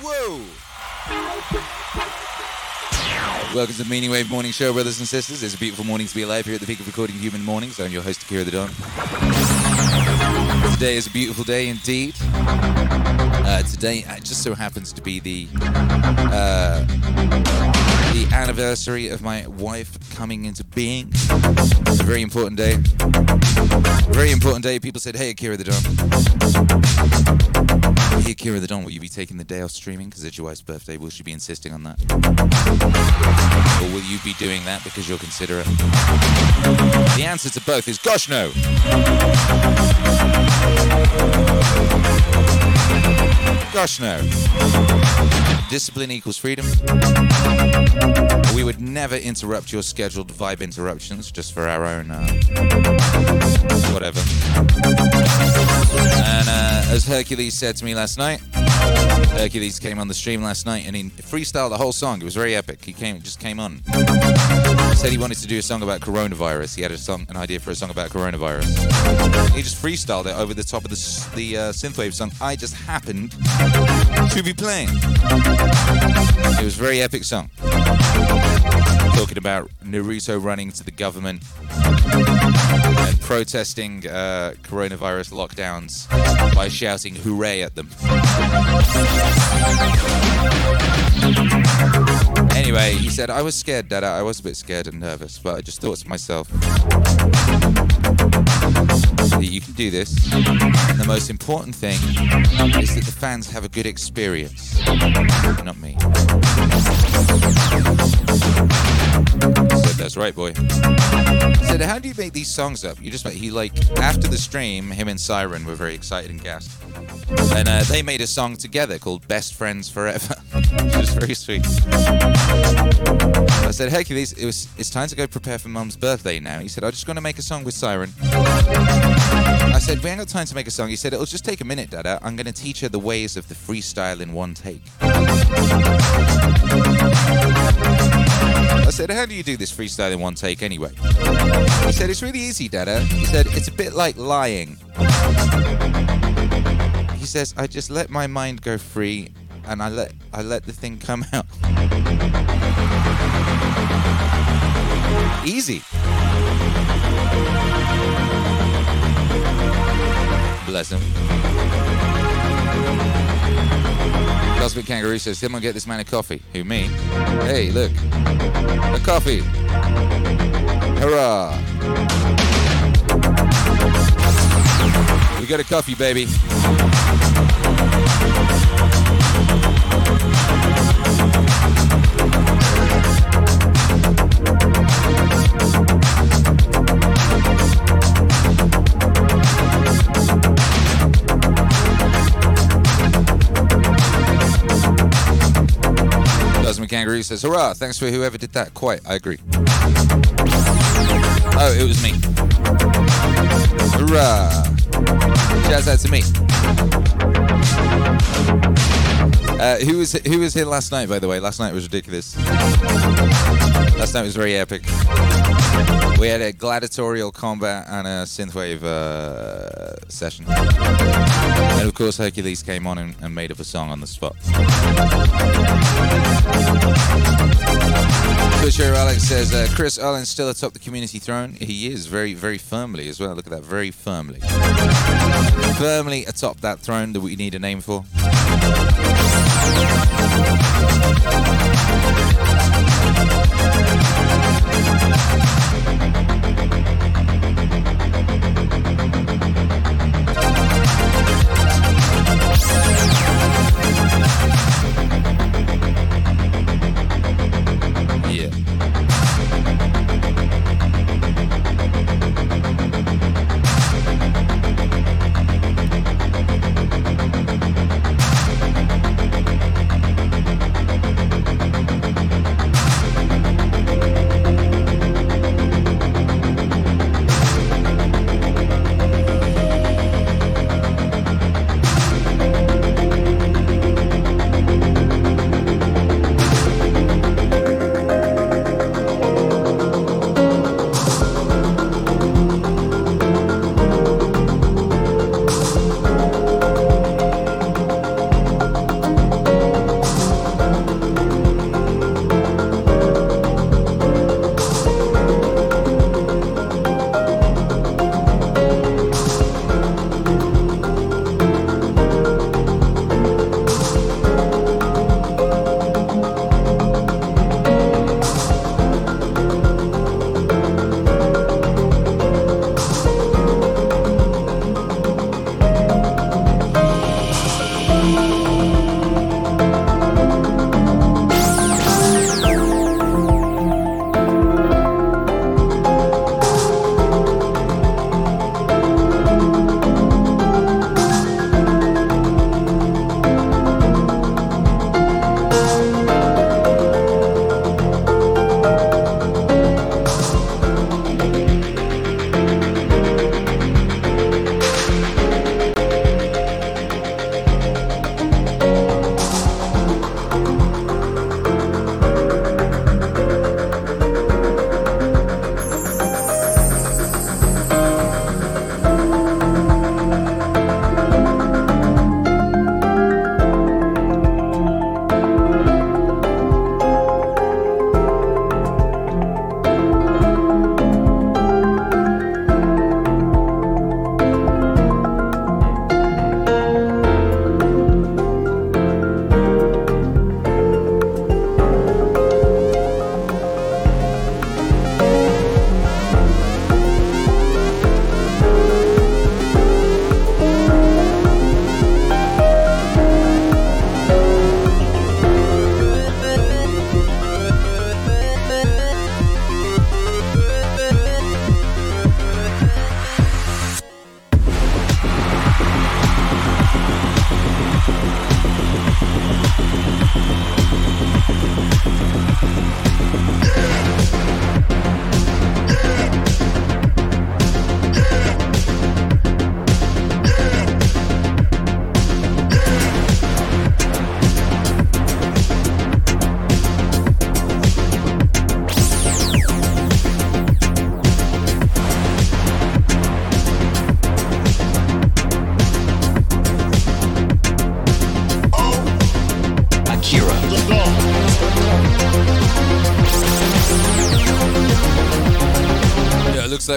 Whoa! Welcome to the Meaningwave Morning Show, brothers and sisters. It's a beautiful morning to be alive here at the peak of recording human mornings. I'm your host, Akira the Don. Today is a beautiful day indeed. Uh, today it just so happens to be the uh, the anniversary of my wife coming into being. It's a very important day. Very important day. People said, "Hey, Akira the Don." Hey, Akira the Don, will you be taking the day off streaming because it's your wife's birthday? Will she be insisting on that? Or will you be doing that because you're considerate? The answer to both is gosh no. Gosh no. Discipline equals freedom. We would never interrupt your scheduled vibe interruptions just for our own uh, whatever. And uh, as Hercules said to me last night, Hercules came on the stream last night and he freestyled the whole song. It was very epic. He came, just came on. He said he wanted to do a song about coronavirus. He had a song, an idea for a song about coronavirus. He just freestyled it over the top of the, the uh, synthwave song. I just happened to be playing. It was a very epic song. Talking about Naruto running to the government and protesting uh, coronavirus lockdowns by shouting hooray at them. Anyway, he said, I was scared, Dada. I was a bit scared and nervous, but I just thought to myself that you can do this. And the most important thing is that the fans have a good experience. Not me. Said, that's right, boy. Said, how do you make these songs up? You just make, he like, after the stream, him and Siren were very excited and gassed. And uh, they made a song together called Best Friends Forever, which is very sweet. I said, Hercules, it was, it's time to go prepare for Mum's birthday now. He said, I'm just going to make a song with Siren. I said, we ain't got time to make a song. He said, it'll just take a minute, Dada. I'm going to teach her the ways of the freestyle in one take. I said, how do you do this freestyle in one take anyway? He said, it's really easy, Dada. He said, it's a bit like lying. He says, I just let my mind go free and I let I let the thing come out. Easy. Bless him. Cosmic Kangaroo says, Someone get this man a coffee. Who, me? Hey, look. A coffee. Hurrah. We got a coffee, baby. Kangaroo says, Hurrah, thanks for whoever did that. Quite, I agree. Oh, it was me. Hurrah. Shouts out to me. Uh, who was who was here last night? By the way, last night was ridiculous. Last night was very epic. We had a gladiatorial combat and a synthwave uh, session, and of course Hercules came on and, and made up a song on the spot. Butcher Alex says uh, Chris Allen's still atop the community throne. He is very, very firmly as well. Look at that, very firmly, firmly atop that throne that we need a name for.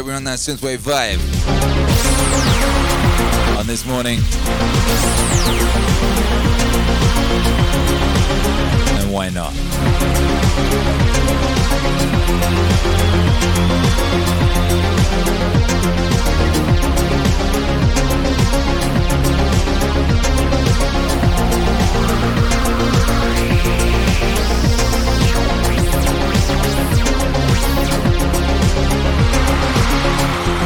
Like we're on that synthwave vibe on this morning. And why not?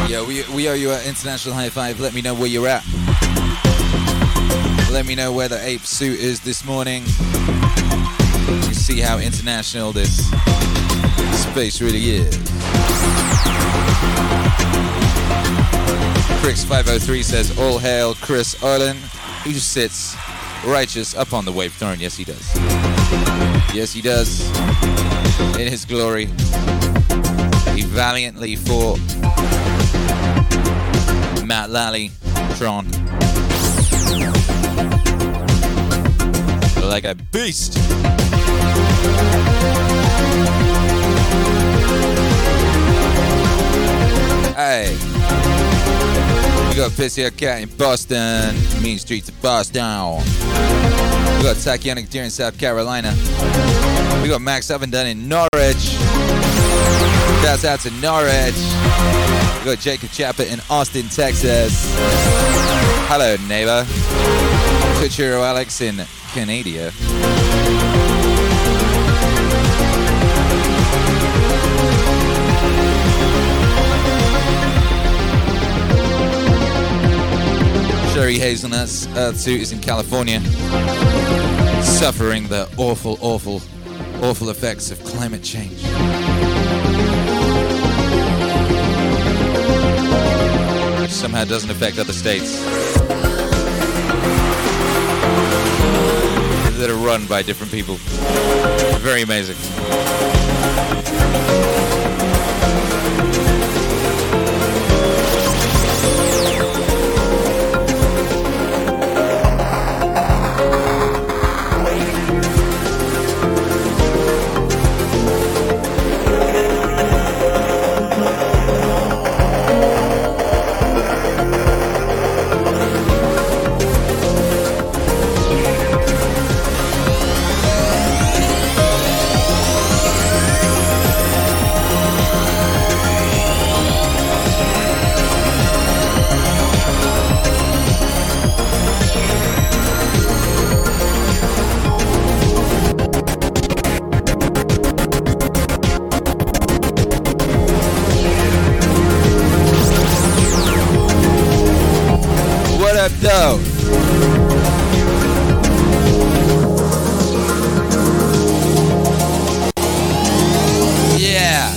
Yeah, we, we owe you an international high five. Let me know where you're at. Let me know where the ape suit is this morning. You see how international this space really is. Crix503 says, All hail Chris Arlen, who sits righteous up on the wave throne. Yes, he does. Yes, he does. In his glory, he valiantly fought Matt Lally, Tron. Like a beast. Hey. We got Pissy Cat in Boston, Mean Streets of Boston. We got Tachyonic Deer in South Carolina. We got Max Ovendon in Norwich. Shouts out to Norwich. We got Jacob Chapper in Austin, Texas. Hello, neighbor. Couture Alex in Canada. Cherry Hazelnuts Earth Suit is in California, suffering the awful, awful, awful effects of climate change. Somehow doesn't affect other states that are run by different people. Very amazing. Up, though? Yeah.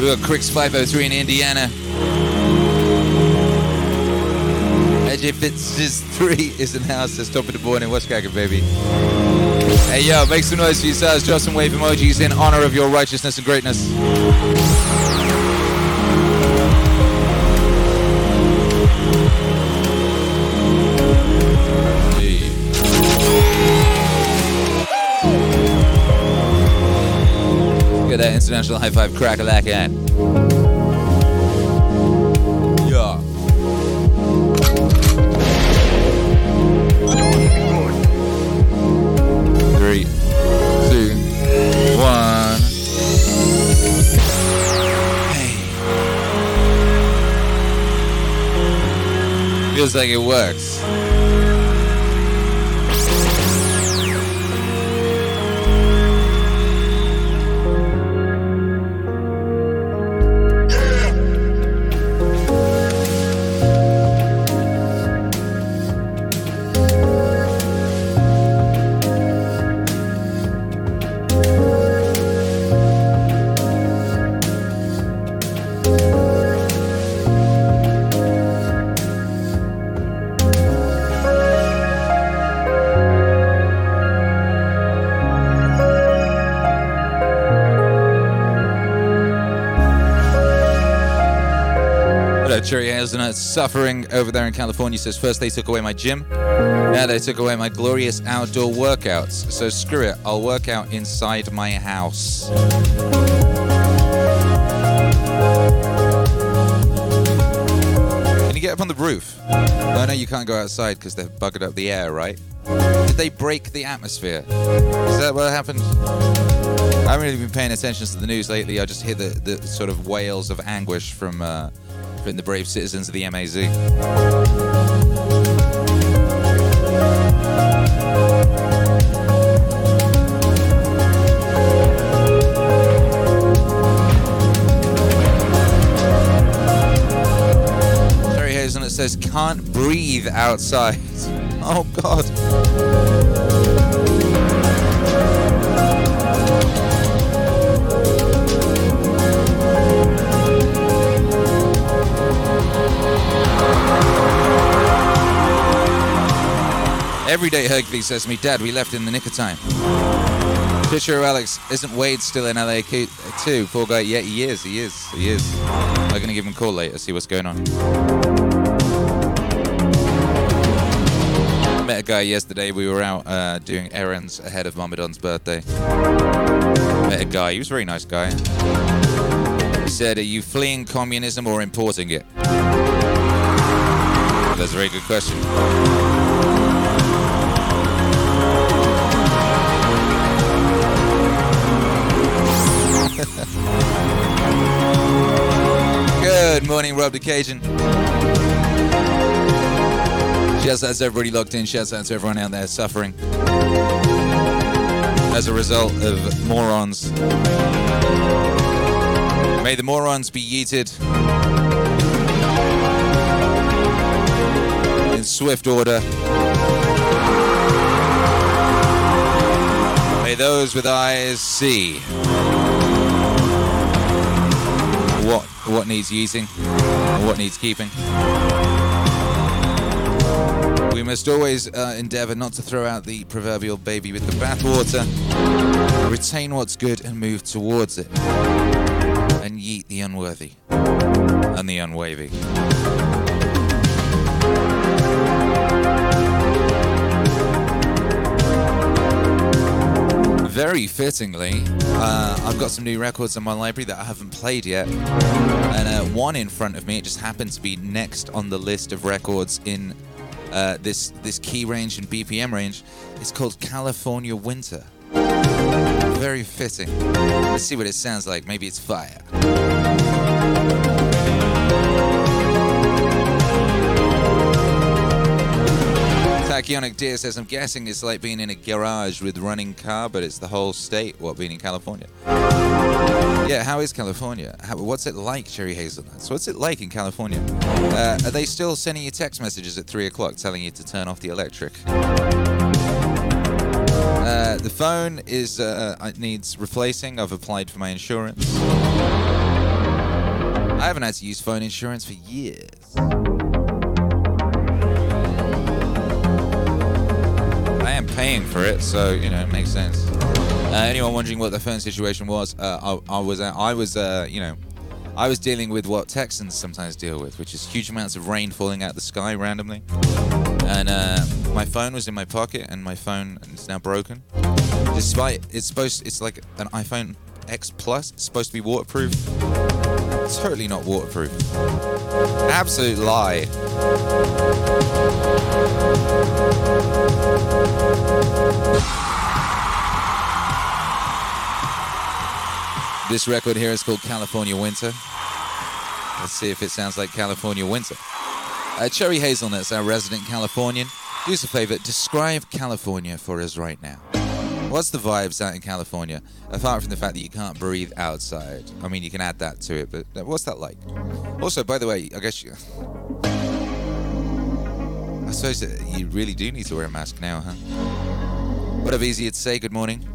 We got Crix 503 in Indiana. AJ Fitz 3 is in the house. That's top of the morning. What's cracking, baby? Hey, yo, make some noise for yourselves. Drop some wave emojis in honor of your righteousness and greatness. Get that international high five crack a lack at. Yeah. Three, two, one. Hey. Feels like it works. Cherry Hazelnut suffering over there in California says first they took away my gym, now they took away my glorious outdoor workouts. So screw it, I'll work out inside my house. Can you get up on the roof? Oh no, you can't go outside because they've buggered up the air, right? Did they break the atmosphere? Is that what happened? I haven't really been paying attention to the news lately. I just hear the, the sort of wails of anguish from uh, from the brave citizens of the MAZ. Says, can't breathe outside. Oh, God. Every day Hercules says to me, Dad, we left in the nick of time. Of Alex, isn't Wade still in LA too? Poor guy. Yeah, he is. He is. He is. I'm going to give him a call later, see what's going on. Met a guy yesterday. We were out uh, doing errands ahead of Mamadon's birthday. Met a guy. He was a very nice guy. He said, Are you fleeing communism or importing it? That's a very good question. Morning, Rob the Cajun. Shouts out to everybody locked in. Shouts out to everyone out there suffering as a result of morons. May the morons be yeeted in swift order. May those with eyes see what needs using and what needs keeping. We must always uh, endeavor not to throw out the proverbial baby with the bathwater. Retain what's good and move towards it. And yeet the unworthy and the unwavy. Very fittingly, uh, I've got some new records in my library that I haven't played yet. And uh, one in front of me, it just happens to be next on the list of records in uh, this, this key range and BPM range. It's called California Winter. Very fitting. Let's see what it sounds like. Maybe it's fire. Tachyonic Deer says, I'm guessing it's like being in a garage with running car, but it's the whole state, what, being in California. Yeah, how is California? How, what's it like, Cherry Hazelnuts? What's it like in California? Uh, are they still sending you text messages at 3 o'clock telling you to turn off the electric? Uh, the phone is uh, it needs replacing. I've applied for my insurance. I haven't had to use phone insurance for years. Paying for it, so you know it makes sense. Uh, anyone wondering what the phone situation was? Uh, I, I, was, uh, I was, uh, you know, I was dealing with what Texans sometimes deal with, which is huge amounts of rain falling out of the sky randomly. And uh, my phone was in my pocket, and my phone is now broken. Despite it's supposed, it's like an iPhone X Plus. It's supposed to be waterproof. Totally not waterproof. Absolute lie. This record here is called California Winter. Let's see if it sounds like California Winter. Uh, Cherry Hazelnuts, our resident Californian. Do us a favor, describe California for us right now. What's the vibes out in California? Apart from the fact that you can't breathe outside. I mean, you can add that to it, but what's that like? Also, by the way, I guess you. I suppose you really do need to wear a mask now, huh? Whatever easier to say good morning.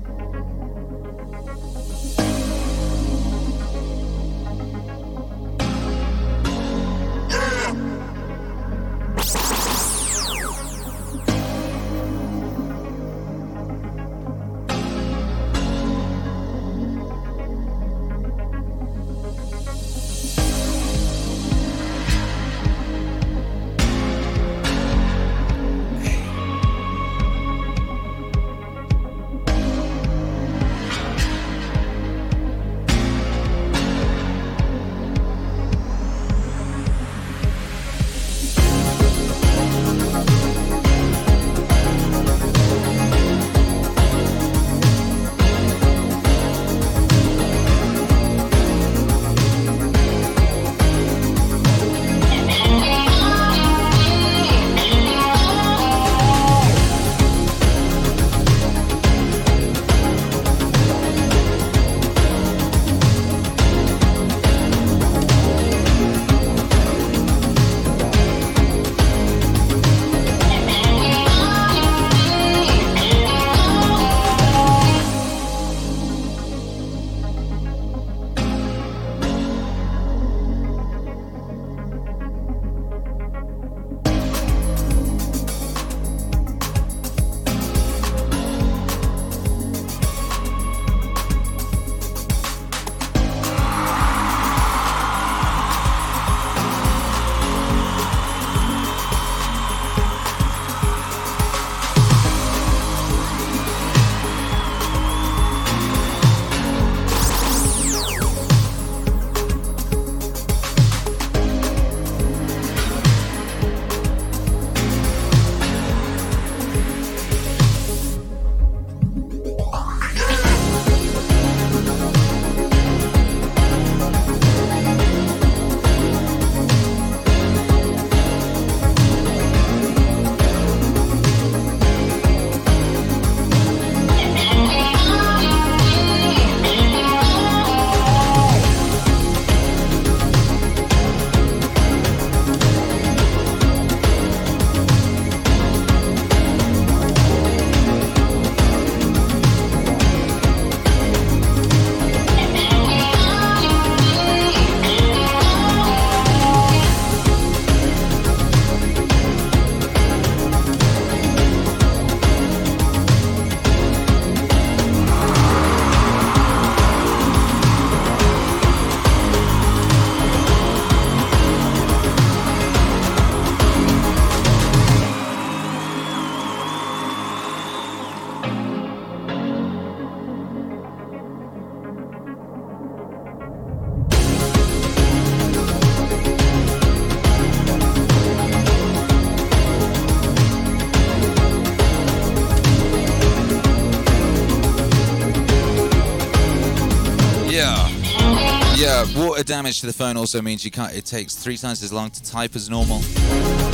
Water damage to the phone also means you can't. It takes three times as long to type as normal,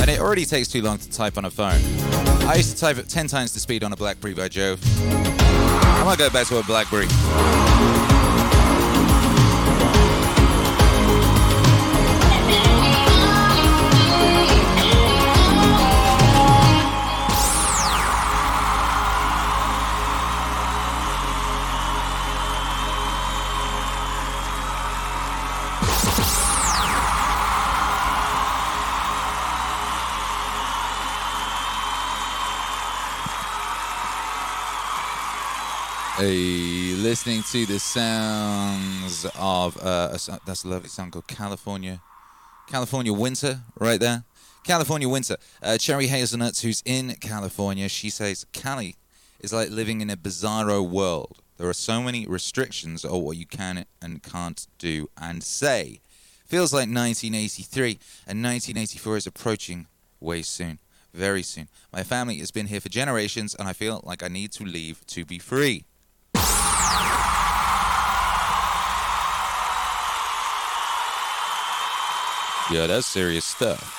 and it already takes too long to type on a phone. I used to type at ten times the speed on a BlackBerry by Jove. I might go back to a BlackBerry. Hey, listening to the sounds of uh, a, that's a lovely song called California, California Winter, right there. California Winter. Uh, Cherry Hazelnuts, who's in California, she says Cali is like living in a bizarro world. There are so many restrictions on what you can and can't do and say. Feels like 1983, and 1984 is approaching way soon, very soon. My family has been here for generations, and I feel like I need to leave to be free. Yeah, that's serious stuff.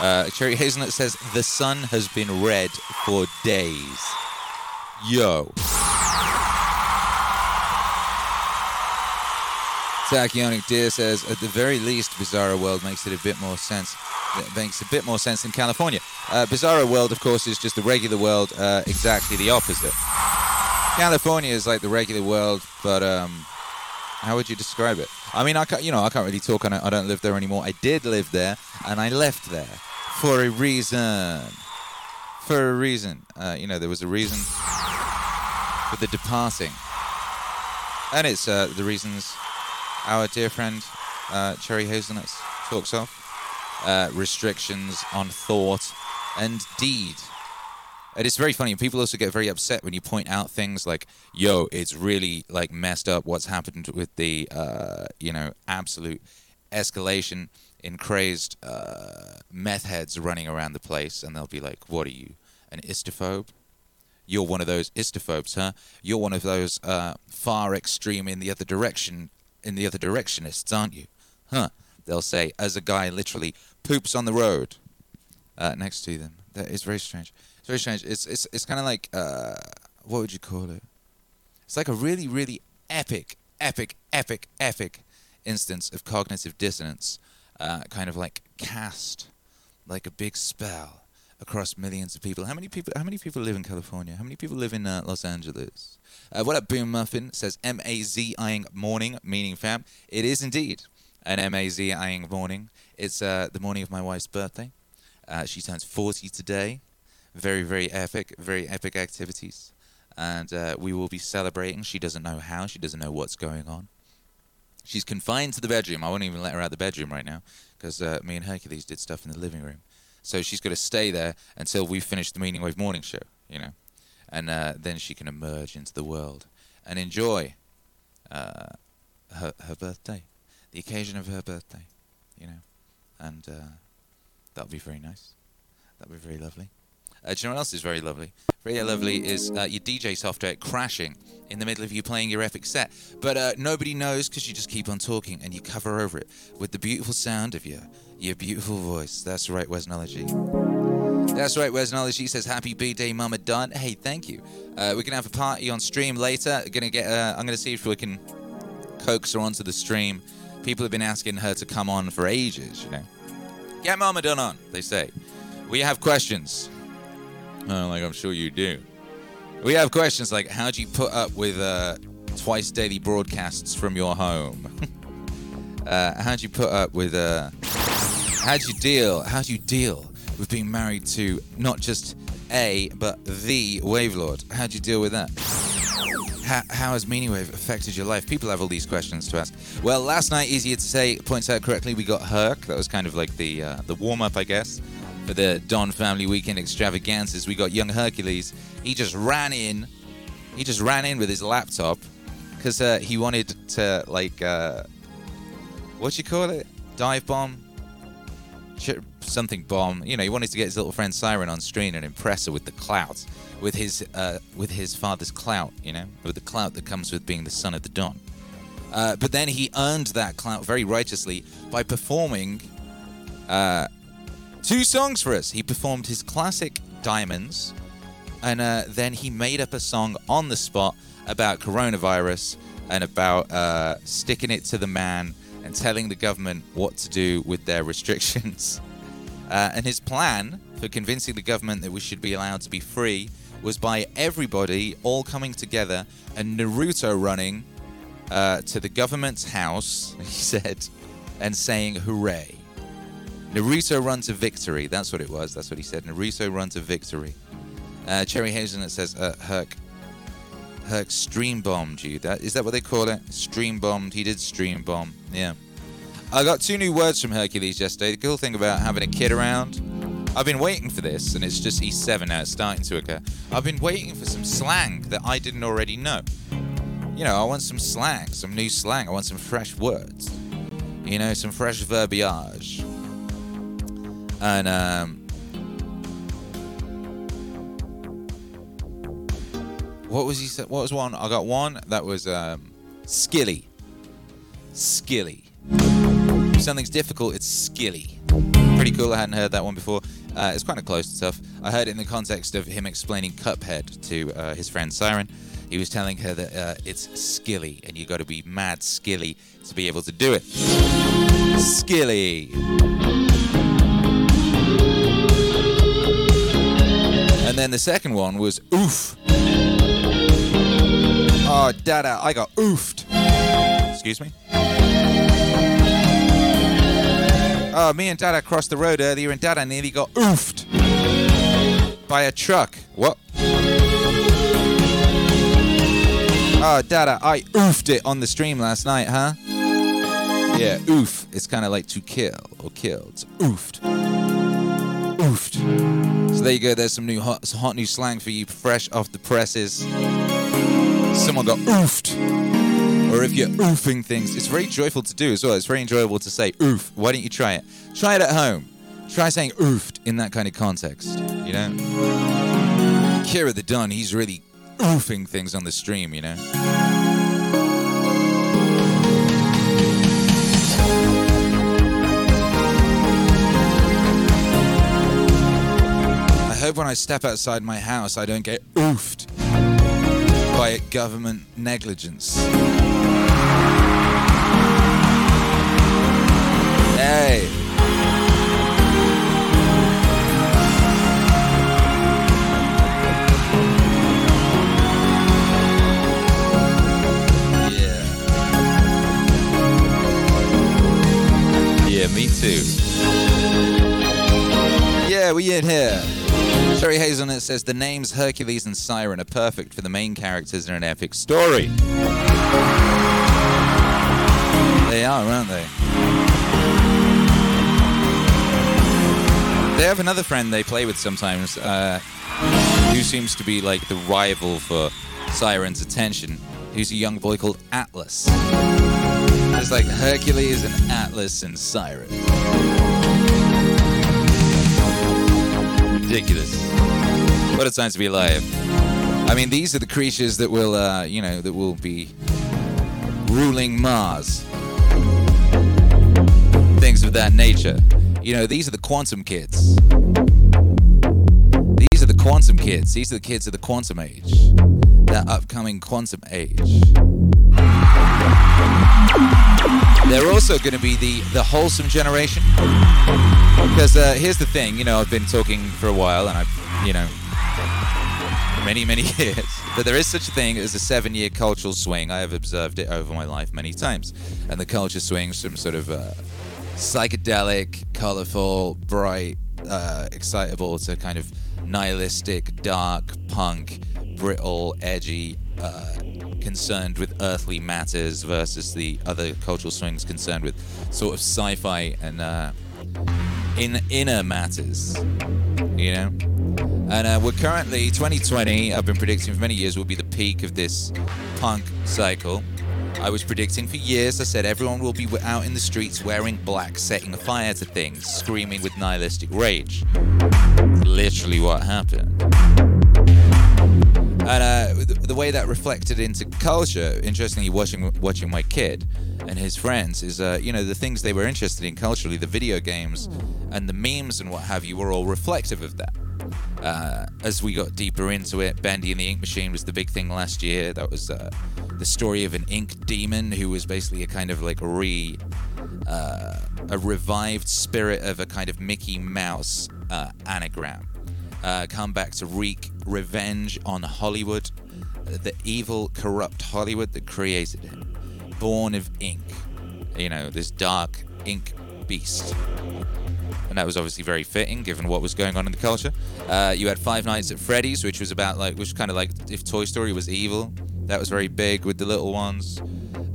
Uh, Cherry Hazelnut says the sun has been red for days. Yo. Tachyonic Deer says, at the very least, Bizarro World makes it a bit more sense. It makes a bit more sense in California. Uh, Bizarro World, of course, is just the regular world, uh, exactly the opposite. California is like the regular world, but um, how would you describe it? I mean, I can't, you know, I can't really talk on it. I don't live there anymore. I did live there, and I left there for a reason. For a reason, uh, you know, there was a reason for the departing, and it's uh, the reasons our dear friend uh, Cherry Hazelnuts talks of uh, restrictions on thought and deed. And it's very funny. People also get very upset when you point out things like, "Yo, it's really like messed up what's happened with the, uh, you know, absolute escalation in crazed uh, meth heads running around the place." And they'll be like, "What are you, an istophobe? You're one of those istophobes, huh? You're one of those uh, far extreme in the other direction, in the other directionists, aren't you? Huh?" They'll say, as a guy literally poops on the road uh, next to them. That is very strange. It's very strange. It's it's it's kind of like uh, what would you call it? It's like a really really epic, epic, epic, epic instance of cognitive dissonance, uh, kind of like cast like a big spell across millions of people. How many people? How many people live in California? How many people live in uh, Los Angeles? Uh, what up, Boom Muffin says M A Z I morning, meaning fam. It is indeed an M A Z I morning. It's uh, the morning of my wife's birthday. Uh, she turns 40 today. Very, very epic, very epic activities. And uh, we will be celebrating. She doesn't know how, she doesn't know what's going on. She's confined to the bedroom. I won't even let her out the bedroom right now because uh, me and Hercules did stuff in the living room. So she's got to stay there until we finish the Meaningwave morning show, you know. And uh, then she can emerge into the world and enjoy uh, her, her birthday, the occasion of her birthday, you know. And uh, that'll be very nice. That'll be very lovely. Uh, do you know what else is very lovely? Very lovely is uh, your DJ software crashing in the middle of you playing your epic set. But uh, nobody knows because you just keep on talking and you cover over it with the beautiful sound of your your beautiful voice. That's right, Wesnology. That's right, Wesnology says happy birthday, Mama Don. Hey, thank you. Uh, we're gonna have a party on stream later. Gonna get. Uh, I'm gonna see if we can coax her onto the stream. People have been asking her to come on for ages. You know. Get Mama Don on, they say. We have questions. Oh, like I'm sure you do. We have questions like how do you put up with uh, twice daily broadcasts from your home? uh, how do you put up with uh, how do you deal? How do you deal with being married to not just a but the Wavelord? How do you deal with that? How, how has Meaningwave affected your life? People have all these questions to ask. Well, last night, easier to say, points out correctly, we got Herc. That was kind of like the uh, the warm up, I guess, for the Don Family Weekend extravaganzas. We got young Hercules. He just ran in. He just ran in with his laptop because uh, he wanted to like uh, what you call it, dive bomb, something bomb. You know, he wanted to get his little friend Siren on screen and impress her with the clout, with his uh, with his father's clout. You know, with the clout that comes with being the son of the Don. Uh, but then he earned that clout very righteously by performing uh, two songs for us. He performed his classic Diamonds, and uh, then he made up a song on the spot about coronavirus and about uh, sticking it to the man and telling the government what to do with their restrictions. Uh, and his plan for convincing the government that we should be allowed to be free was by everybody all coming together and Naruto running uh, to the government's house, he said, and saying hooray. Naruto run to victory. That's what it was. That's what he said. Naruto run to victory. Uh, Cherry Hazelnut says, uh, Herc, Herc stream bombed you. That is that what they call it? Stream bombed. He did stream bomb. Yeah. I got two new words from Hercules yesterday. The cool thing about having a kid around, I've been waiting for this, and it's just E7 now. It's starting to occur. I've been waiting for some slang that I didn't already know. You know, I want some slang, some new slang. I want some fresh words. You know, some fresh verbiage. And um, what was he? What was one? I got one that was um, skilly. Skilly. If something's difficult, it's skilly. Pretty cool. I hadn't heard that one before. Uh, it's kind of close to stuff. I heard it in the context of him explaining Cuphead to uh, his friend Siren. He was telling her that uh, it's skilly, and you got to be mad skilly to be able to do it. Skilly. Then the second one was oof. Oh, dada, I got oofed. Excuse me? Oh, me and Dada crossed the road earlier and Dada nearly got oofed by a truck. What? Oh, Dada, I oofed it on the stream last night, huh? Yeah, oof. It's kind of like to kill or killed. It's oofed. Oofed. So there you go. There's some new hot, some hot new slang for you, fresh off the presses. Someone got oofed. Or if you're oofing things, it's very joyful to do as well. It's very enjoyable to say oof. Why don't you try it? Try it at home. Try saying oofed in that kind of context. You know? Kira the Don, he's really oofing things on the stream, you know? Hope when I step outside my house, I don't get oofed by government negligence. Hey. Yeah. Yeah, me too. Yeah, we in here. Cherry Hazelnut says the names Hercules and Siren are perfect for the main characters in an epic story. They are, aren't they? They have another friend they play with sometimes, uh, who seems to be like the rival for Siren's attention. Who's a young boy called Atlas. It's like Hercules and Atlas and Siren. Ridiculous. What a time to be alive. I mean, these are the creatures that will, uh, you know, that will be ruling Mars. Things of that nature. You know, these are the quantum kids. These are the quantum kids. These are the kids of the quantum age. That upcoming quantum age. They're also going to be the, the wholesome generation. Because uh, here's the thing, you know, I've been talking for a while and I've, you know, many, many years. But there is such a thing as a seven year cultural swing. I have observed it over my life many times. And the culture swings from sort of uh, psychedelic, colorful, bright, uh, excitable to kind of nihilistic, dark, punk, brittle, edgy, uh, concerned with earthly matters versus the other cultural swings concerned with sort of sci-fi and uh, in inner matters, you know. And uh, we're currently 2020. I've been predicting for many years will be the peak of this punk cycle. I was predicting for years. I said everyone will be out in the streets wearing black, setting fire to things, screaming with nihilistic rage. Literally what happened. The, way that reflected into culture, interestingly, watching watching my kid and his friends is, uh, you know, the things they were interested in culturally, the video games and the memes and what have you, were all reflective of that. Uh, as we got deeper into it, Bendy and the Ink Machine was the big thing last year. That was uh, the story of an ink demon who was basically a kind of like re, uh, a revived spirit of a kind of Mickey Mouse uh, anagram. Uh, come back to wreak revenge on Hollywood, the evil, corrupt Hollywood that created him, born of ink. You know, this dark ink beast and that was obviously very fitting given what was going on in the culture. Uh, you had Five Nights at Freddy's, which was about like, which kind of like if Toy Story was evil. That was very big with the little ones.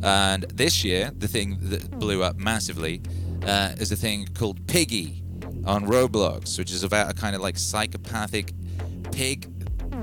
And this year, the thing that blew up massively uh, is a thing called Piggy on Roblox, which is about a kind of like psychopathic pig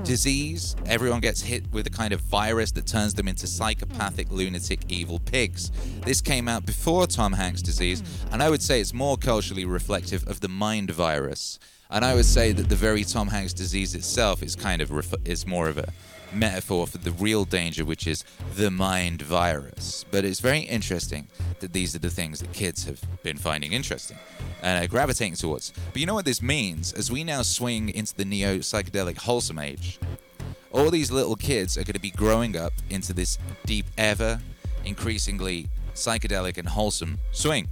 disease. Everyone gets hit with a kind of virus that turns them into psychopathic, lunatic, evil pigs. This came out before Tom Hanks' disease, and I would say it's more culturally reflective of the mind virus. And I would say that the very Tom Hanks disease itself is kind of ref- is more of a metaphor for the real danger, which is the mind virus. But it's very interesting that these are the things that kids have been finding interesting and uh, gravitating towards. But you know what this means? As we now swing into the neo psychedelic wholesome age, all these little kids are going to be growing up into this deep, ever increasingly psychedelic and wholesome swing.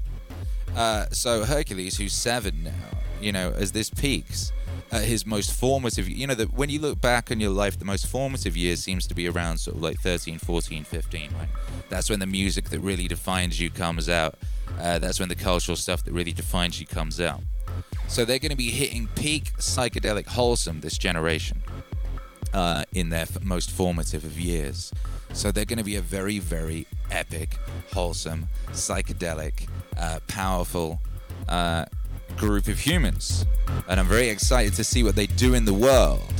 Uh, so Hercules, who's seven now, you know, as this peaks, at his most formative you know that when you look back on your life the most formative years seems to be around sort of like 13 14 15 right? That's when the music that really defines you comes out. Uh, that's when the cultural stuff that really defines you comes out. So they're going to be hitting peak psychedelic wholesome this generation uh, in their f- most formative of years. So they're going to be a very very epic wholesome psychedelic uh, powerful uh, group of humans. And I'm very excited to see what they do in the world.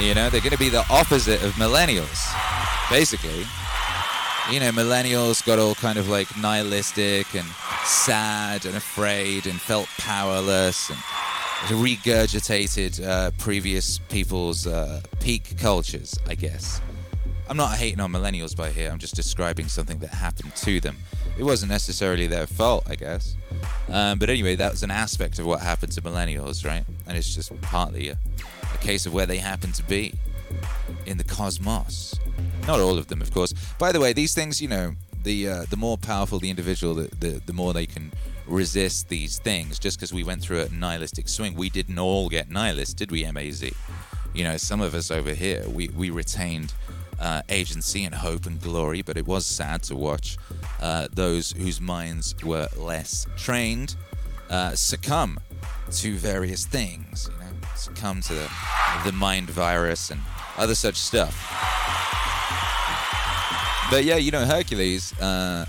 You know, they're going to be the opposite of millennials, basically. You know, millennials got all kind of like nihilistic and sad and afraid and felt powerless and regurgitated uh, previous people's uh, peak cultures, I guess. I'm not hating on millennials by here, I'm just describing something that happened to them. It wasn't necessarily their fault, I guess. Um, but anyway, that was an aspect of what happened to millennials, right? And it's just partly a, a case of where they happen to be in the cosmos. Not all of them, of course. By the way, these things, you know, the uh, the more powerful the individual, the, the, the more they can resist these things. Just because we went through a nihilistic swing, we didn't all get nihilist, did we, MAZ? You know, some of us over here, we, we retained uh, agency and hope and glory, but it was sad to watch uh, those whose minds were less trained uh, succumb to various things, you know, succumb to the, the mind virus and other such stuff. But yeah, you know, Hercules uh,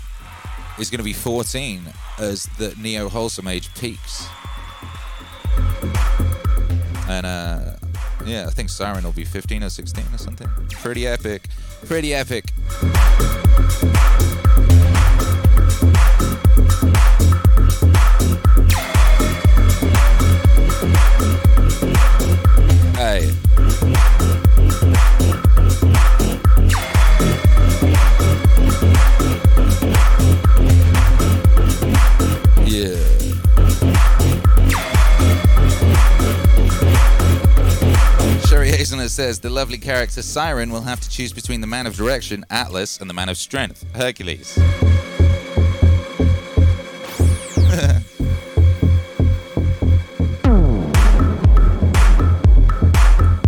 is going to be 14 as the neo wholesome age peaks. And uh, yeah, I think Siren will be 15 or 16 or something. Pretty epic. Pretty epic. Says the lovely character Siren will have to choose between the man of direction, Atlas, and the man of strength, Hercules.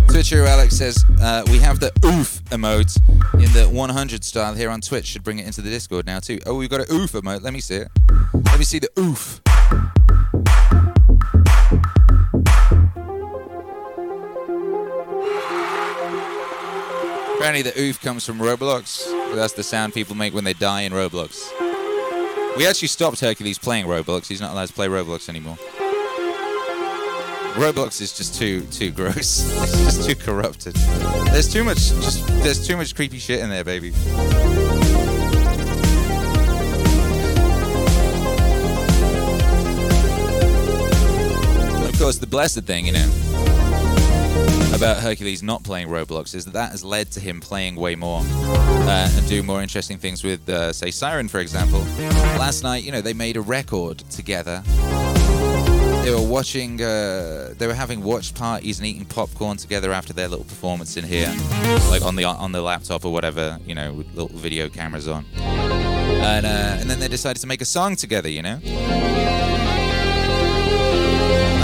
Twitcher Alex says uh, we have the oof emote in the 100 style here on Twitch. Should bring it into the Discord now too. Oh, we've got an oof emote. Let me see it. Let me see the oof. Apparently the oof comes from Roblox. That's the sound people make when they die in Roblox. We actually stopped Hercules playing Roblox. He's not allowed to play Roblox anymore. Roblox is just too too gross. It's just too corrupted. There's too much just there's too much creepy shit in there, baby. Of course, the blessed thing, you know about Hercules not playing Roblox is that that has led to him playing way more uh, and doing more interesting things with, uh, say, Siren, for example. Last night, you know, they made a record together. They were watching, uh, they were having watch parties and eating popcorn together after their little performance in here, like on the on the laptop or whatever, you know, with little video cameras on. And uh, and then they decided to make a song together, you know.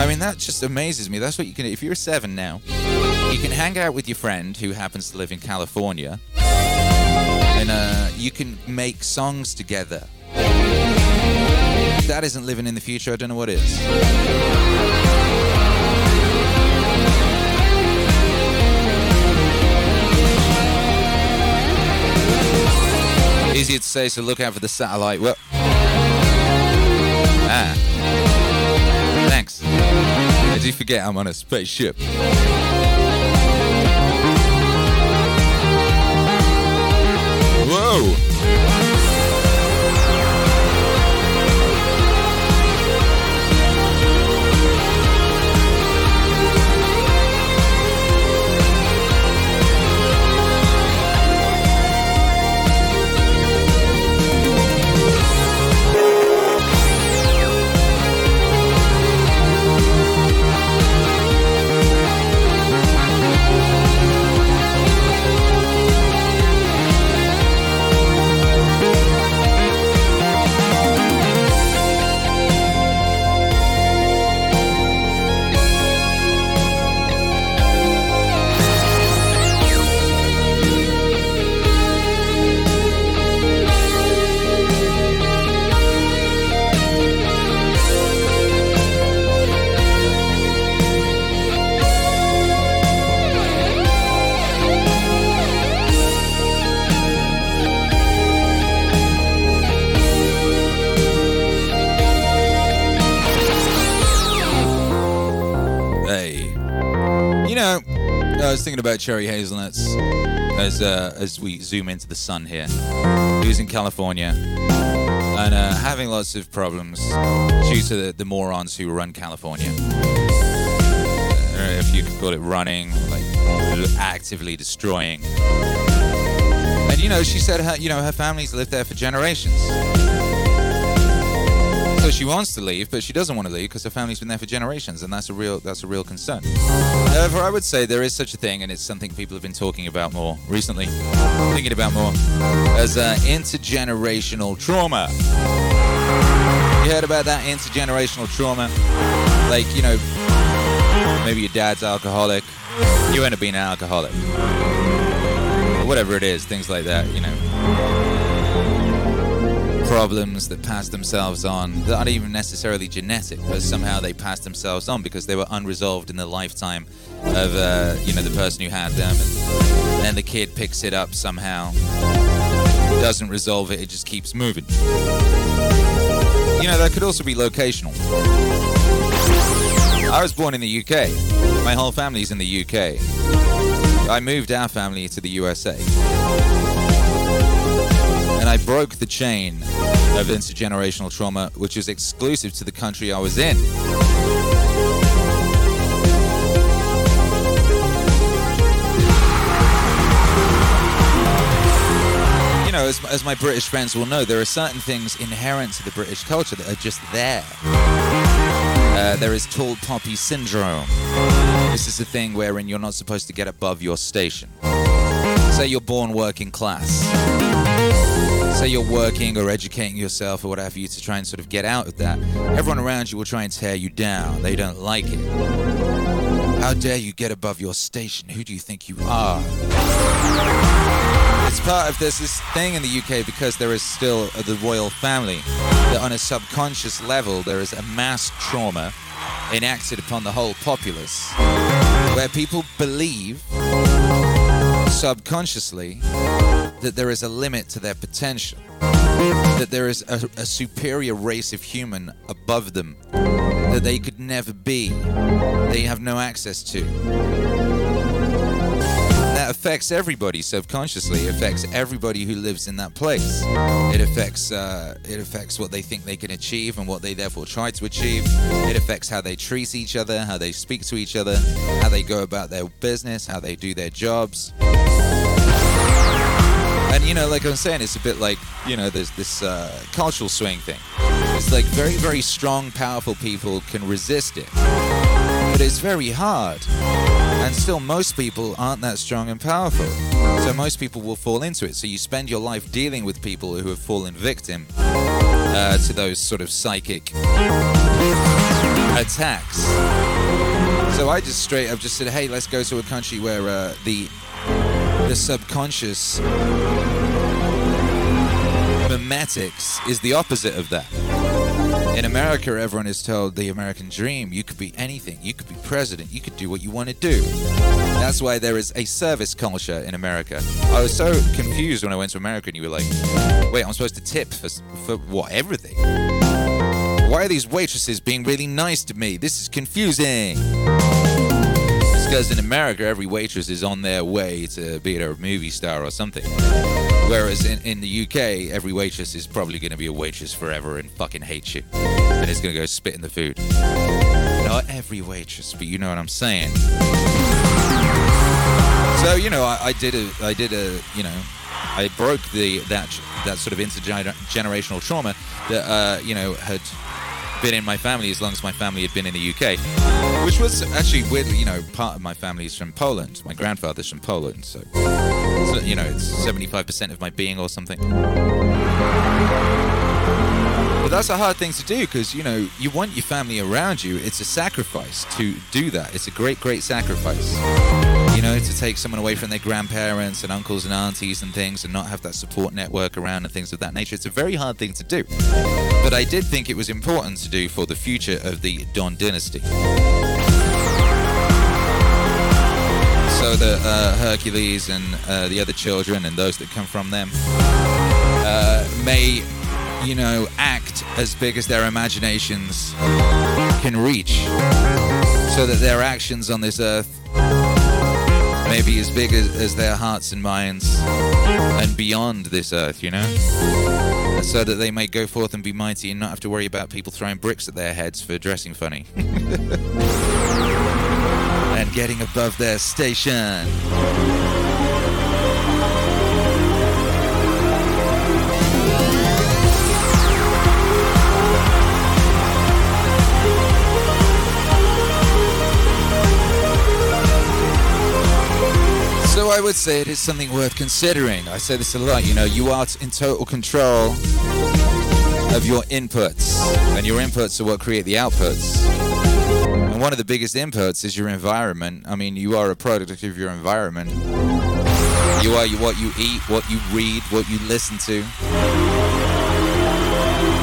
I mean, that just amazes me. That's what you can. If you're seven now, you can hang out with your friend who happens to live in California, and uh, you can make songs together. If that isn't living in the future, I don't know what is. Easier to say, so look out for the satellite. Well, ah, thanks. I do forget I'm on a spaceship. Was thinking about Cherry Hazelnuts as uh, as we zoom into the sun here. He was in California and uh, having lots of problems due to the, the morons who run California. Uh, if you could call it running, like actively destroying. And you know, she said her, you know, her family's lived there for generations. So she wants to leave, but she doesn't want to leave because her family's been there for generations, and that's a real that's a real concern. However, I would say there is such a thing, and it's something people have been talking about more recently, thinking about more, as uh, intergenerational trauma. You heard about that intergenerational trauma? Like, you know, maybe your dad's alcoholic, you end up being an alcoholic, whatever it is, things like that, you know problems that pass themselves on that aren't even necessarily genetic, but somehow they pass themselves on because they were unresolved in the lifetime of uh, you know the person who had them, and then the kid picks it up somehow, doesn't resolve it, it just keeps moving. You know that could also be locational. I was born in the UK. My whole family's in the UK. I moved our family to the USA I broke the chain of intergenerational trauma, which is exclusive to the country I was in. You know, as, as my British friends will know, there are certain things inherent to the British culture that are just there. Uh, there is tall poppy syndrome. This is a thing wherein you're not supposed to get above your station. Say you're born working class say you're working or educating yourself or whatever you to try and sort of get out of that, everyone around you will try and tear you down. They don't like it. How dare you get above your station? Who do you think you are? It's part of this, this thing in the UK because there is still the royal family that on a subconscious level there is a mass trauma enacted upon the whole populace where people believe subconsciously that there is a limit to their potential, that there is a, a, superior race of human above them that they could never be, they have no access to. That affects everybody subconsciously. Affects everybody who lives in that place. It affects uh, it affects what they think they can achieve and what they therefore try to achieve. It affects how they treat each other, how they speak to each other, how they go about their business, how they do their jobs. And you know, like I was saying, it's a bit like you know, there's this uh, cultural swing thing. It's like very, very strong, powerful people can resist it, but it's very hard. And still, most people aren't that strong and powerful. So most people will fall into it. So you spend your life dealing with people who have fallen victim uh, to those sort of psychic attacks. So I just straight up just said, hey, let's go to a country where uh, the the subconscious memetics is the opposite of that. In America, everyone is told the American dream. You could be anything. You could be president. You could do what you want to do. That's why there is a service culture in America. I was so confused when I went to America and you were like, wait, I'm supposed to tip for, for what? Everything? Why are these waitresses being really nice to me? This is confusing. It's because in America, every waitress is on their way to be a movie star or something. Whereas in, in the UK, every waitress is probably going to be a waitress forever and fucking hate you. And is going to go spit in the food. Not every waitress, but you know what I'm saying. So, you know, I, I did a, I did a, you know, I broke the that that sort of intergenerational trauma that uh, you know had been in my family as long as my family had been in the UK, which was actually weirdly, you know, part of my family is from Poland. My grandfather's from Poland, so, so you know, it's 75% of my being or something. But that's a hard thing to do because, you know, you want your family around you. It's a sacrifice to do that. It's a great, great sacrifice. You know, to take someone away from their grandparents and uncles and aunties and things and not have that support network around and things of that nature. It's a very hard thing to do. But I did think it was important to do for the future of the Don dynasty. So the uh, Hercules and uh, the other children and those that come from them uh, may, you know, act as big as their imaginations can reach, so that their actions on this earth may be as big as, as their hearts and minds and beyond this earth, you know? So that they may go forth and be mighty and not have to worry about people throwing bricks at their heads for dressing funny. getting above their station. So I would say it is something worth considering. I say this a lot, you know, you are in total control of your inputs, and your inputs are what create the outputs. And one of the biggest inputs is your environment. I mean, you are a product of your environment. You are what you eat, what you read, what you listen to,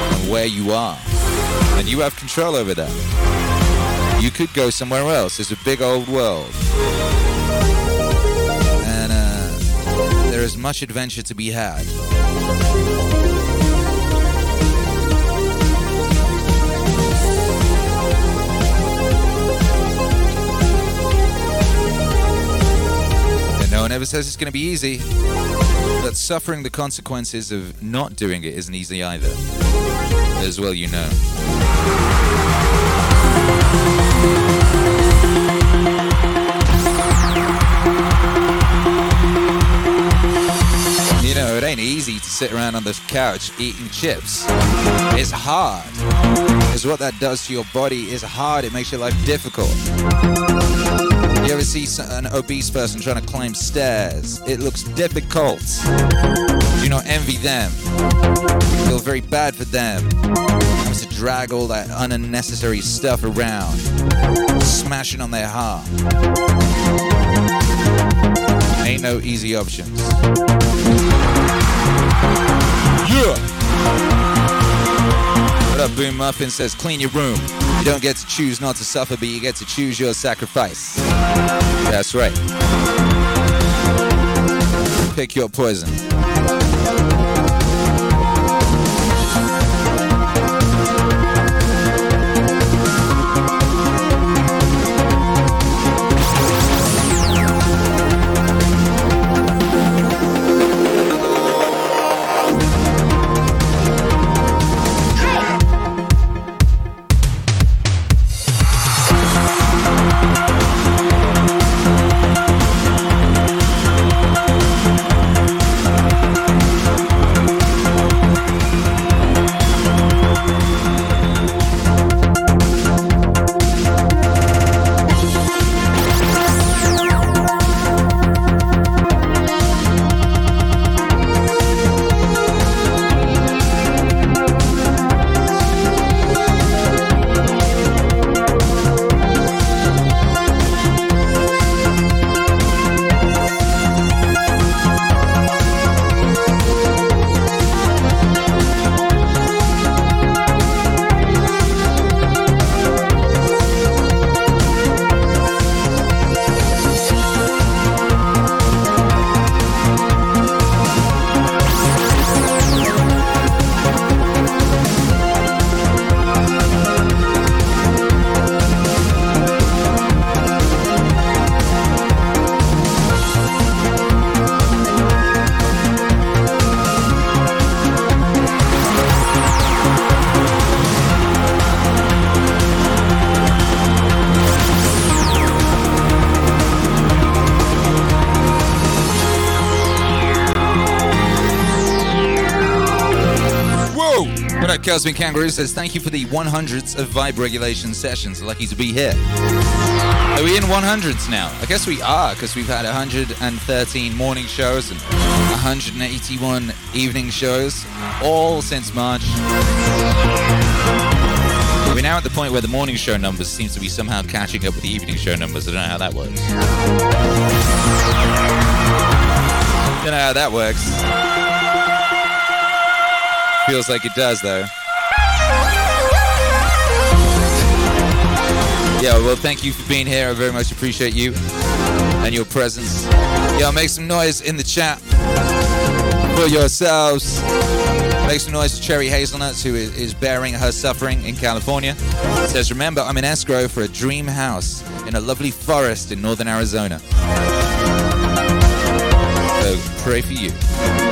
and where you are. And you have control over that. You could go somewhere else. It's a big old world. And uh, there is much adventure to be had. No one ever says it's going to be easy, but suffering the consequences of not doing it isn't easy either. As well, you know. You know, it ain't easy to sit around on the couch eating chips. It's hard. Because what that does to your body is hard. It makes your life difficult. You ever see an obese person trying to climb stairs? It looks difficult. Do not envy them. Feel very bad for them. Having to drag all that unnecessary stuff around, smashing on their heart. Ain't no easy options. Yeah. Up, Boom Muffin says, clean your room. You don't get to choose not to suffer, but you get to choose your sacrifice. That's right. Pick your poison. Cosmic Kangaroo says, Thank you for the 100s of vibe regulation sessions. Lucky to be here. Are we in 100s now? I guess we are, because we've had 113 morning shows and 181 evening shows, all since March. We're now at the point where the morning show numbers seem to be somehow catching up with the evening show numbers. I don't know how that works. Don't know how that works. Feels like it does, though. Yeah, well, thank you for being here. I very much appreciate you and your presence. Yeah, make some noise in the chat for yourselves. Make some noise for Cherry Hazelnuts, who is bearing her suffering in California. It says, Remember, I'm in escrow for a dream house in a lovely forest in northern Arizona. So pray for you.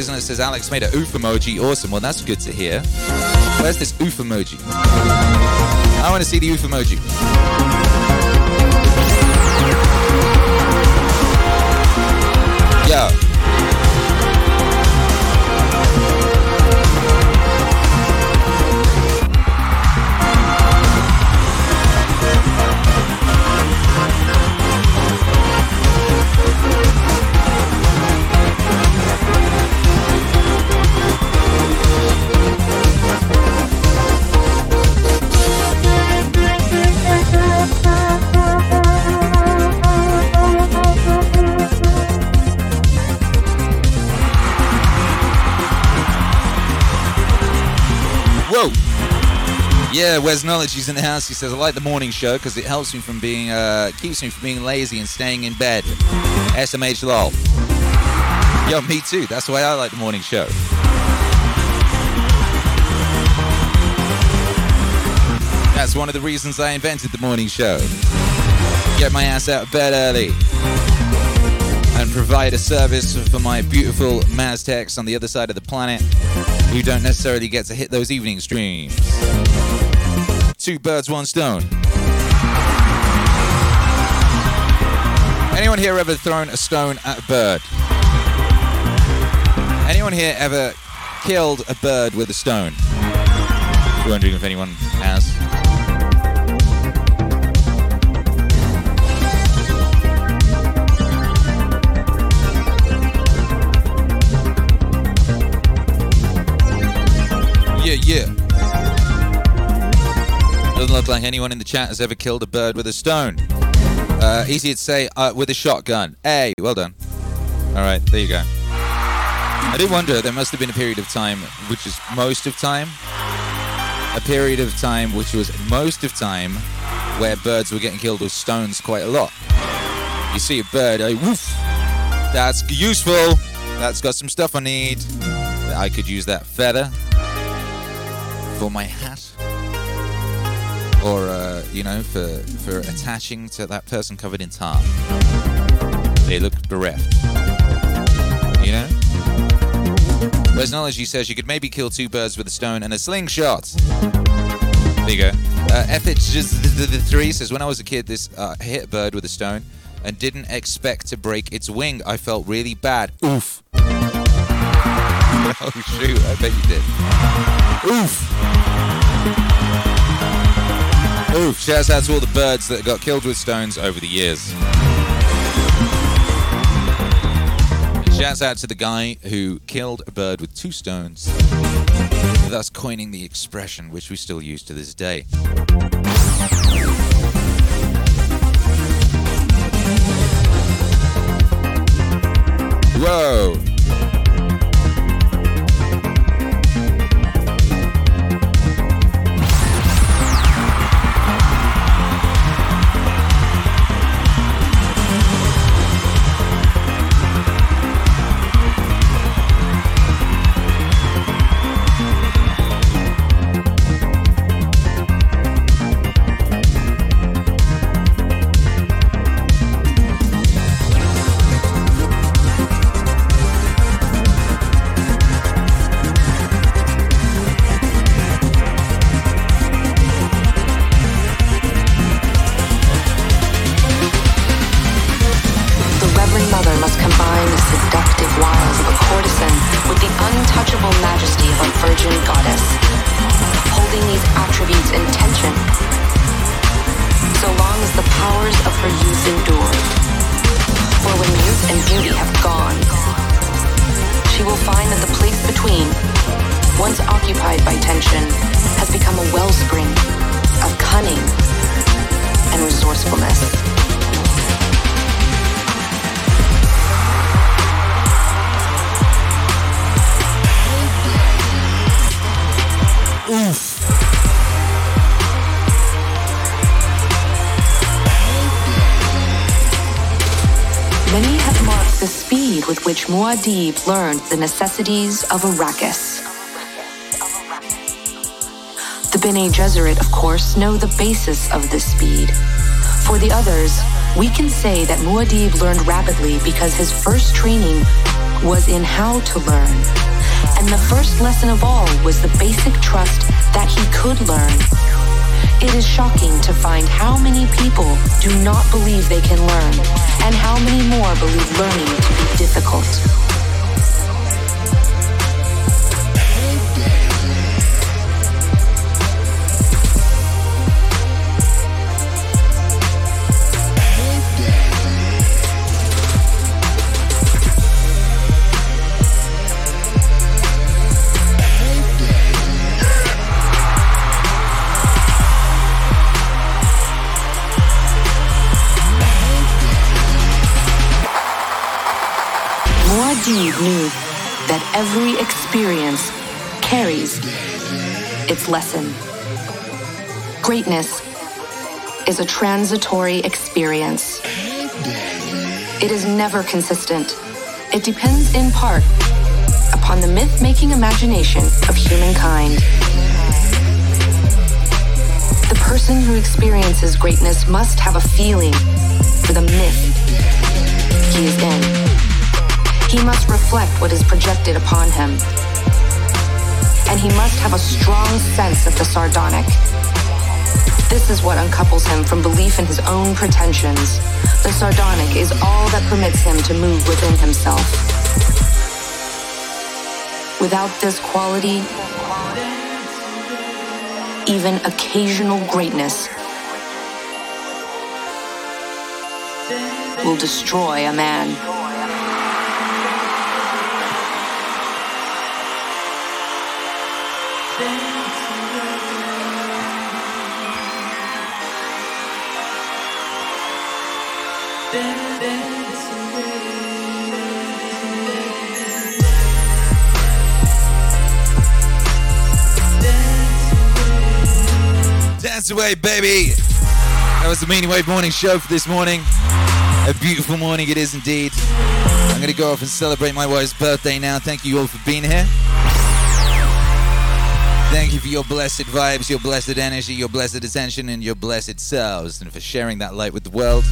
Cherry it says, Alex made a oof emoji. Awesome. Well, that's good to hear. Where's this oof emoji? I want to see the oof emoji. Yo. Yeah, Wes Knowledge, he's in the house. He says, I like the morning show because it helps me from being, uh, keeps me from being lazy and staying in bed. SMH lol. Yo, me too. That's why I like the morning show. That's one of the reasons I invented the morning show. Get my ass out of bed early and provide a service for my beautiful Maztecs on the other side of the planet who don't necessarily get to hit those evening streams. Two birds, one stone. Anyone here ever thrown a stone at a bird? Anyone here ever killed a bird with a stone? Wondering if anyone has. Yeah, yeah. Doesn't look like anyone in the chat has ever killed a bird with a stone. Uh, easy to say uh, with a shotgun. Hey, well done. All right, there you go. I did wonder, there must have been a period of time, which is most of time, a period of time which was most of time where birds were getting killed with stones quite a lot. You see a bird, oh, woof, that's useful. That's got some stuff I need. I could use that feather for my hat or uh, you know for for attaching to that person covered in tar. They look bereft. You know? He says you could maybe kill two birds with a stone and a slingshot. There you go. Uh, the three says when I was a kid this uh, hit a bird with a stone and didn't expect to break its wing. I felt really bad. Oof. Oh shoot. I bet you did. Oof Oof, shouts out to all the birds that got killed with stones over the years. Shouts out to the guy who killed a bird with two stones, thus coining the expression which we still use to this day. Whoa! Muad'Dib learned the necessities of a Arrakis. The Bene Gesserit, of course, know the basis of this speed. For the others, we can say that Muad'Dib learned rapidly because his first training was in how to learn. And the first lesson of all was the basic trust that he could learn it is shocking to find how many people do not believe they can learn, and how many more believe learning to difficult. Experience carries its lesson. Greatness is a transitory experience. It is never consistent. It depends in part upon the myth making imagination of humankind. The person who experiences greatness must have a feeling for the myth he is in. He must reflect what is projected upon him. And he must have a strong sense of the sardonic. This is what uncouples him from belief in his own pretensions. The sardonic is all that permits him to move within himself. Without this quality, even occasional greatness will destroy a man. Dance baby. That was the Meaningwave morning show for this morning. A beautiful morning it is indeed. I'm going to go off and celebrate my wife's birthday now. Thank you all for being here. Thank you for your blessed vibes, your blessed energy, your blessed attention, and your blessed selves, and for sharing that light with the world.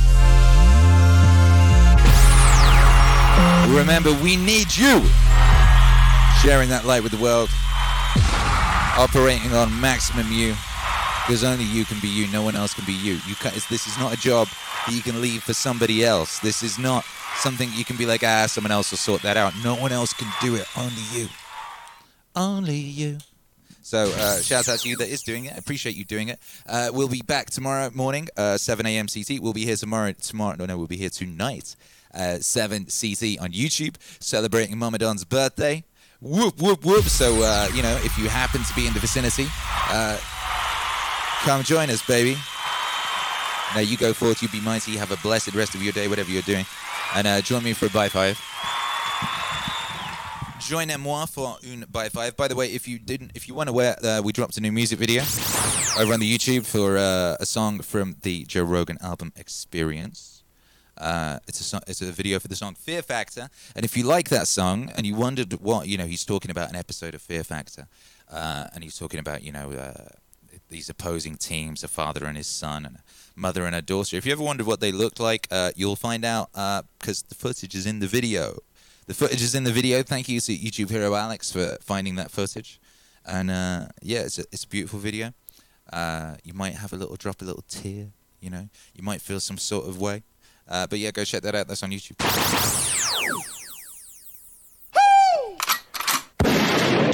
Remember, we need you sharing that light with the world, operating on maximum you, because only you can be you. No one else can be you. You can, this is not a job that you can leave for somebody else. This is not something you can be like, ah, someone else will sort that out. No one else can do it. Only you. Only you. So uh, shout out to you that is doing it. I appreciate you doing it. Uh, we'll be back tomorrow morning, uh, 7 a.m. CT. We'll be here tomorrow. Tomorrow, no, no, we'll be here tonight, uh, 7 CT on YouTube, celebrating Mama Don's birthday. Whoop whoop whoop! So uh, you know, if you happen to be in the vicinity, uh, come join us, baby. Now you go forth, you be mighty, have a blessed rest of your day, whatever you're doing, and join me for a bye five joignez-moi for une by five. By the way, if you didn't, if you weren't aware, uh, we dropped a new music video over on the YouTube for uh, a song from the Joe Rogan album Experience. Uh, it's a song, it's a video for the song Fear Factor, and if you like that song and you wondered what you know, he's talking about an episode of Fear Factor, uh, and he's talking about you know uh, these opposing teams, a father and his son, and a mother and a daughter. If you ever wondered what they looked like, uh, you'll find out because the footage is in the video. The footage is in the video. Thank you to YouTube hero Alex for finding that footage. And uh, yeah, it's a, it's a beautiful video. Uh, you might have a little drop, a little tear. You know, you might feel some sort of way. Uh, but yeah, go check that out. That's on YouTube.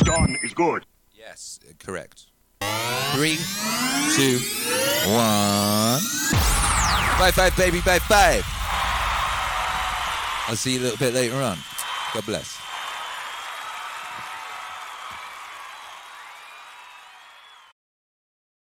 Done is good. Yes, correct. Three, two, one. Bye five, baby. Bye five. I'll see you a little bit later on. God bless.